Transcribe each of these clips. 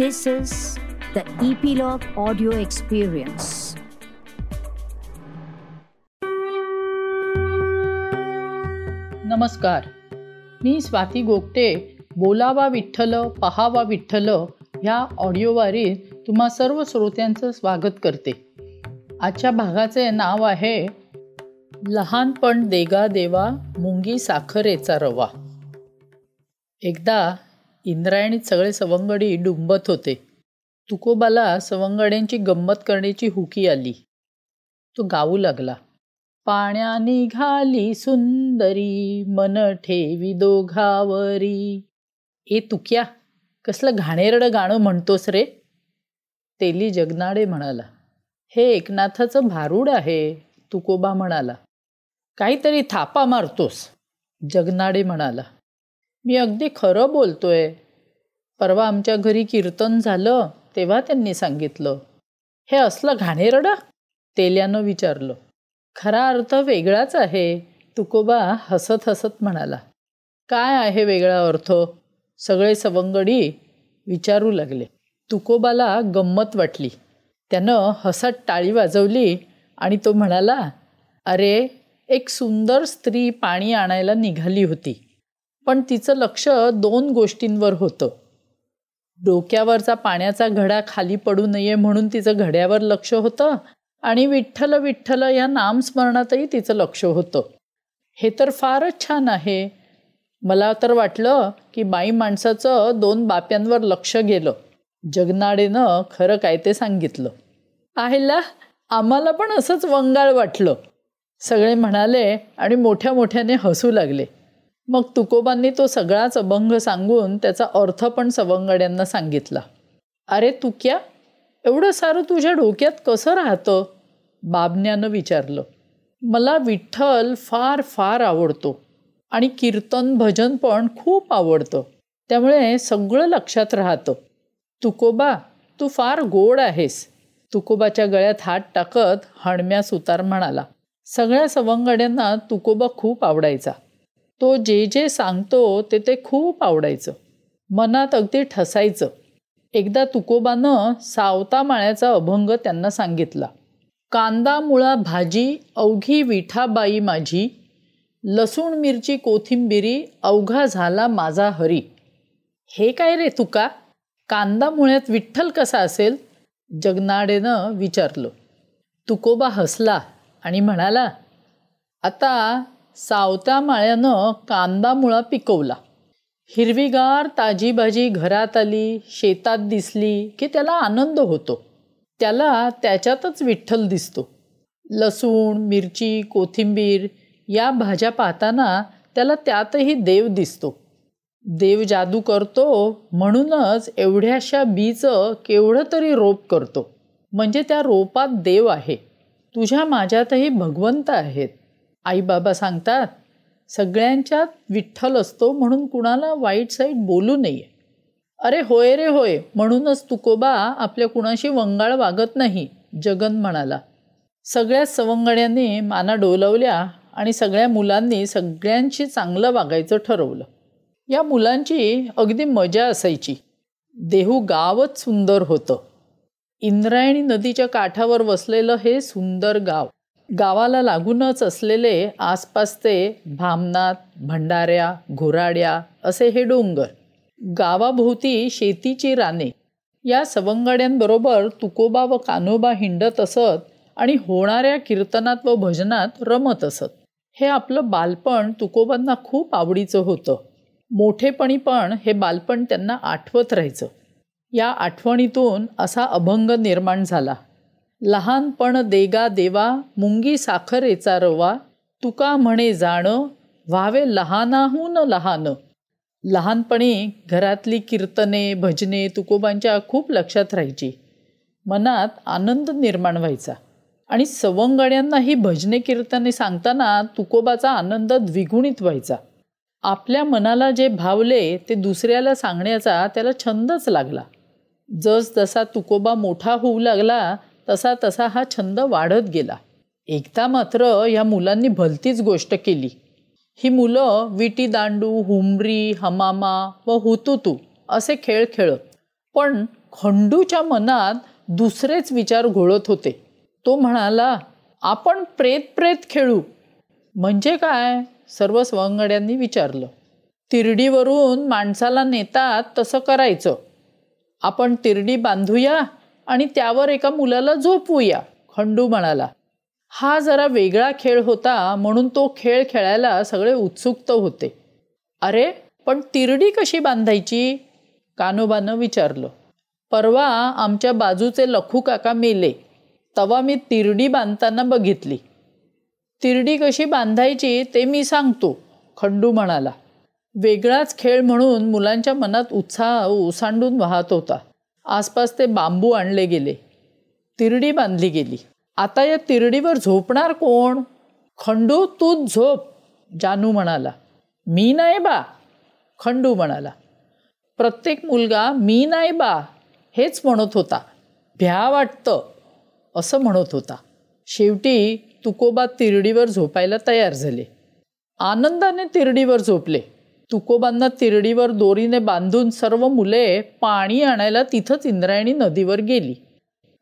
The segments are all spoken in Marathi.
This is the Epilogue Audio Experience. नमस्कार. मी स्वाती गोगटे बोलावा विठ्ठल पहावा विठ्ठल ह्या ऑडिओवारीत तुम्हा सर्व श्रोत्यांचं स्वागत करते. आजच्या भागाचे नाव आहे लहानपण देगा देवा मुंगी साखरेचा रवा. एकदा इंद्रायणीत सगळे सवंगडी डुंबत होते. तुकोबाला सवंगड्यांची गंमत करण्याची हुकी आली. तो गाऊ लागला. पाण्या निघाली सुंदरी मन ठेवी दोघावरी. ए तुक्या कसलं घाणेरडं गाणं म्हणतोस रे? तेली जगनाडे म्हणाला. हे एकनाथाचं भारूड आहे तुकोबा म्हणाला. काहीतरी थापा मारतोस. जगनाडे म्हणाला. मी अगदी खरं बोलतोय. परवा आमच्या घरी कीर्तन झालं तेव्हा त्यांनी सांगितलं. हे असलं घाणेरडं? तेल्यानं विचारलं. खरा अर्थ वेगळाच आहे. तुकोबा हसत हसत म्हणाला. काय आहे वेगळा अर्थ? सगळे सवंगडी विचारू लागले. तुकोबाला गंमत वाटली. त्यानं हसत टाळी वाजवली आणि तो म्हणाला अरे एक सुंदर स्त्री पाणी आणायला निघाली होती. पण तिचं लक्ष दोन गोष्टींवर होतं. डोक्यावरचा पाण्याचा घडा खाली पडू नये म्हणून तिचं घड्यावर लक्ष होतं आणि विठ्ठल विठ्ठल या नामस्मरणातही तिचं लक्ष होतं. हे तर फारच छान आहे. मला तर वाटलं की बाई माणसाचं दोन बाप्यांवर लक्ष गेलं. जगनाडेनं खरं काय ते सांगितलं. आहेला आम्हाला पण असंच वंगाळ वाटलं. सगळे म्हणाले आणि मोठ्या मोठ्याने हसू लागले. मग तुकोबांनी तो सगळाच अभंग सांगून त्याचा अर्थ पण सवंगड्यांना सांगितला. अरे तुक्या एवढं सारं तुझ्या डोक्यात कसं राहतं? बाबण्यानं विचारलं. मला विठ्ठल फार फार आवडतो आणि कीर्तन भजन पण खूप आवडतं. त्यामुळे सगळं लक्षात राहतं. तुकोबा तू फार गोड आहेस. तुकोबाच्या गळ्यात हात टाकत हणम्या सुतार म्हणाला. सगळ्या सवंगड्यांना तुकोबा खूप आवडायचा. तो जे जे सांगतो ते ते खूप आवडायचं. मनात अगदी ठसायचं. एकदा तुकोबानं सावता माळ्याचा अभंग त्यांना सांगितला. कांदा मुळा भाजी अवघी विठाबाई माझी लसूण मिरची कोथिंबिरी अवघा झाला माझा हरी. हे काय रे तुका? कांदा मुळ्यात विठ्ठल कसा असेल? जगनाडेनं विचारलं. तुकोबा हसला आणि म्हणाला आता सावत्या माळ्यानं कांदा मुळा पिकवला. हिरवीगार ताजी भाजी घरात आली शेतात दिसली की त्याला आनंद होतो. त्याला त्याच्यातच विठ्ठल दिसतो. लसूण मिरची कोथिंबीर या भाज्या पाहताना त्याला त्यातही देव दिसतो. देव जादू करतो म्हणूनच एवढ्याशा बीचं केवढं तरी रोप करतो. म्हणजे त्या रोपात देव आहे. तुझ्या माझ्यातही भगवंत आहेत. आई बाबा सांगतात सगळ्यांच्यात विठ्ठल असतो म्हणून कुणाला वाईट साईट बोलू नये. अरे होय रे होय म्हणूनच तुकोबा आपल्या कुणाशी वंगाळ वागत नाही जगन म्हणाला. सगळ्या सवंगड्यांनी माना डोलवल्या आणि सगळ्या मुलांनी सगळ्यांशी चांगलं वागायचं ठरवलं. या मुलांची अगदी मजा असायची. देहू गावच सुंदर होतं. इंद्रायणी नदीच्या काठावर वसलेलं हे सुंदर गाव. गावाला लागूनच असलेले आसपासचे भामनाथ भंडाऱ्या घोराड्या असे हे डोंगर. गावाभोवती शेतीची राने. या सवंगड्यांबरोबर तुकोबा व कान्होबा हिंडत असत आणि होणाऱ्या कीर्तनात व भजनात रमत असत. हे आपलं बालपण तुकोबांना खूप आवडीचं होतं. मोठेपणी पण हे बालपण त्यांना आठवत राहायचं. या आठवणीतून असा अभंग निर्माण झाला. लहानपण देगा देवा मुंगी साखरेचा रवा तुका म्हणे जाणं व्हावे लहानाहून लहान. लहानपणी घरातली कीर्तने भजने तुकोबांच्या खूप लक्षात राहायची. मनात आनंद निर्माण व्हायचा. आणि सवंगड्यांना ही भजने कीर्तने सांगताना तुकोबाचा आनंद द्विगुणित व्हायचा. आपल्या मनाला जे भावले ते दुसऱ्याला सांगण्याचा त्याला छंदच लागला. जसजसा तुकोबा मोठा होऊ लागला तसा तसा हा छंद वाढत गेला. एकदा मात्र या मुलांनी भलतीच गोष्ट केली. ही मुलं विटी दांडू हुमरी हमामा व हुतुतू असे खेळ खेळत. पण खंडूच्या मनात दुसरेच विचार घोळत होते. तो म्हणाला आपण प्रेत प्रेत खेळू. म्हणजे काय? सर्व स्वंगड्यांनी विचारलं. तिरडीवरून माणसाला नेतात तसं करायचं. आपण तिरडी बांधूया आणि त्यावर एका मुलाला झोपवूया खंडू म्हणाला. हा जरा वेगळा खेळ होता म्हणून तो खेळ खेळायला सगळे उत्सुकत होते. अरे पण तिरडी कशी बांधायची? कानोबानं विचारलं. परवा आमच्या बाजूचे लखू काका मेले तवा मी तिरडी बांधताना बघितली. तिरडी कशी बांधायची ते मी सांगतो खंडू म्हणाला. वेगळाच खेळ म्हणून मुलांच्या मनात उत्साह ओसांडून वाहत होता. आसपास ते बांबू आणले गेले. तिरडी बांधली गेली. आता या तिरडीवर झोपणार कोण? खंडू तूच झोप जानू म्हणाला. मी नाही बा खंडू म्हणाला. प्रत्येक मुलगा मी नाही बा हेच म्हणत होता. भ्या वाटतं असं म्हणत होता. शेवटी तुकोबा तिरडीवर झोपायला तयार झाले. आनंदाने तिरडीवर झोपले. तुकोबांना तिरडीवर दोरीने बांधून सर्व मुले पाणी आणायला तिथंच इंद्रायणी नदीवर गेली.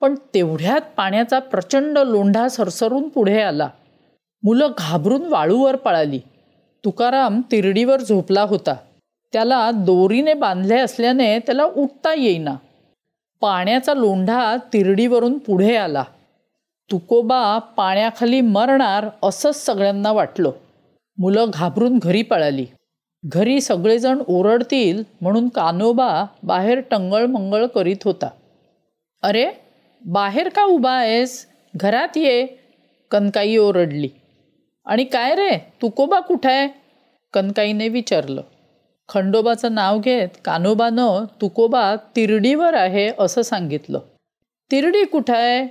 पण तेवढ्यात पाण्याचा प्रचंड लोंढा सरसरून पुढे आला. मुलं घाबरून वाळूवर पळाली. तुकाराम तिरडीवर झोपला होता. त्याला दोरीने बांधले असल्याने त्याला उठता येईना. पाण्याचा लोंढा तिरडीवरून पुढे आला. तुकोबा पाण्याखाली मरणार असंच सगळ्यांना वाटलं. मुलं घाबरून घरी पळाली. घरी सगळेजण ओरडतील म्हणून कानोबा बाहेर टंगळमंगळ करीत होता. अरे बाहेर का उभा आहेस? घरात ये कनकाई ओरडली. आणि काय रे तुकोबा कुठं आहे? कनकाईने विचारलं. खंडोबाचं नाव घेत कानोबानं तुकोबा तिरडीवर आहे असं सांगितलं. तिरडी कुठं आहे?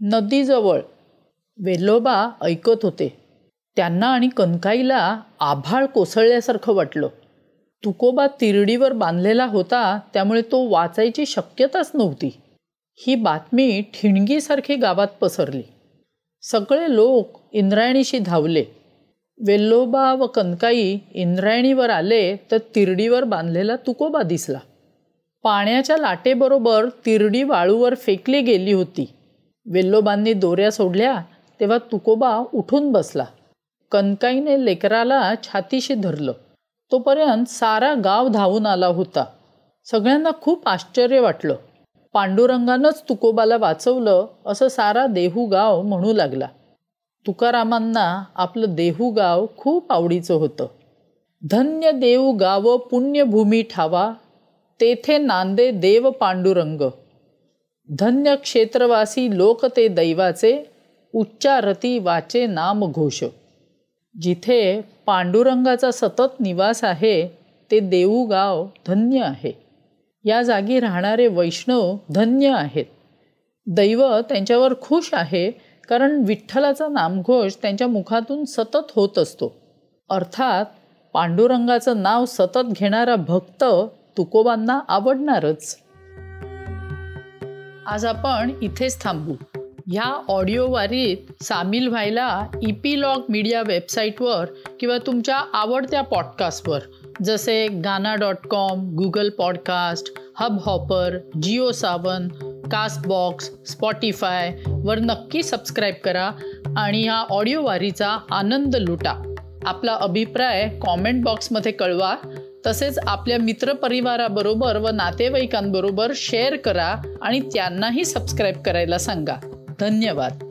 नदीजवळ. वेल्लोबा ऐकत होते. त्यांना आणि कनकाईला आभाळ कोसळल्यासारखं वाटलं. तुकोबा तिरडीवर बांधलेला होता त्यामुळे तो वाचायची शक्यताच नव्हती. ही बातमी ठिणगीसारखी गावात पसरली. सगळे लोक इंद्रायणीशी धावले. वेल्लोबा व कनकाई इंद्रायणीवर आले तर तिरडीवर बांधलेला तुकोबा दिसला. पाण्याच्या लाटेबरोबर तिरडी वाळूवर फेकली गेली होती. वेल्लोबांनी दोऱ्या सोडल्या तेव्हा तुकोबा उठून बसला. कनकाईने लेकराला छातीशी धरलं. तोपर्यंत सारा गाव धावून आला होता. सगळ्यांना खूप आश्चर्य वाटलं. पांडुरंगानंच तुकोबाला वाचवलं असं सारा देहू गाव म्हणू लागला. तुकारामांना आपलं देहू गाव खूप आवडीचं होतं. धन्य देऊ गाव पुण्यभूमी ठावा तेथे नांदे देव पांडुरंग. धन्य क्षेत्रवासी लोक ते दैवाचे उच्चारती वाचे नाम घोष जिथे पांडुरंगाचा सतत निवास आहे ते देऊ गाव धन्य आहे. या जागी राहणारे वैष्णव धन्य आहेत. दैव त्यांच्यावर खुश आहे कारण विठ्ठलाचा नामघोष त्यांच्या मुखातून सतत होत असतो. अर्थात पांडुरंगाचं नाव सतत घेणारा भक्त तुकोबांना आवडणारच. आज आपण इथेच थांबू. ह्या ऑडिओ वारीत सामील व्हायला इपीलॉग मीडिया वेबसाईटवर किंवा तुमच्या आवडत्या पॉडकास्टवर जसे Gaana dot com Google podcast Hubhopper Jio Saavn Castbox Spotify वर नक्की सबस्क्राईब करा आणि ह्या ऑडिओ वारीचा आनंद लुटा. आपला अभिप्राय कॉमेंट बॉक्समध्ये कळवा तसेच आपल्या मित्रपरिवाराबरोबर व नातेवाईकांबरोबर शेअर करा आणि त्यांनाही सबस्क्राईब करायला सांगा. धन्यवाद.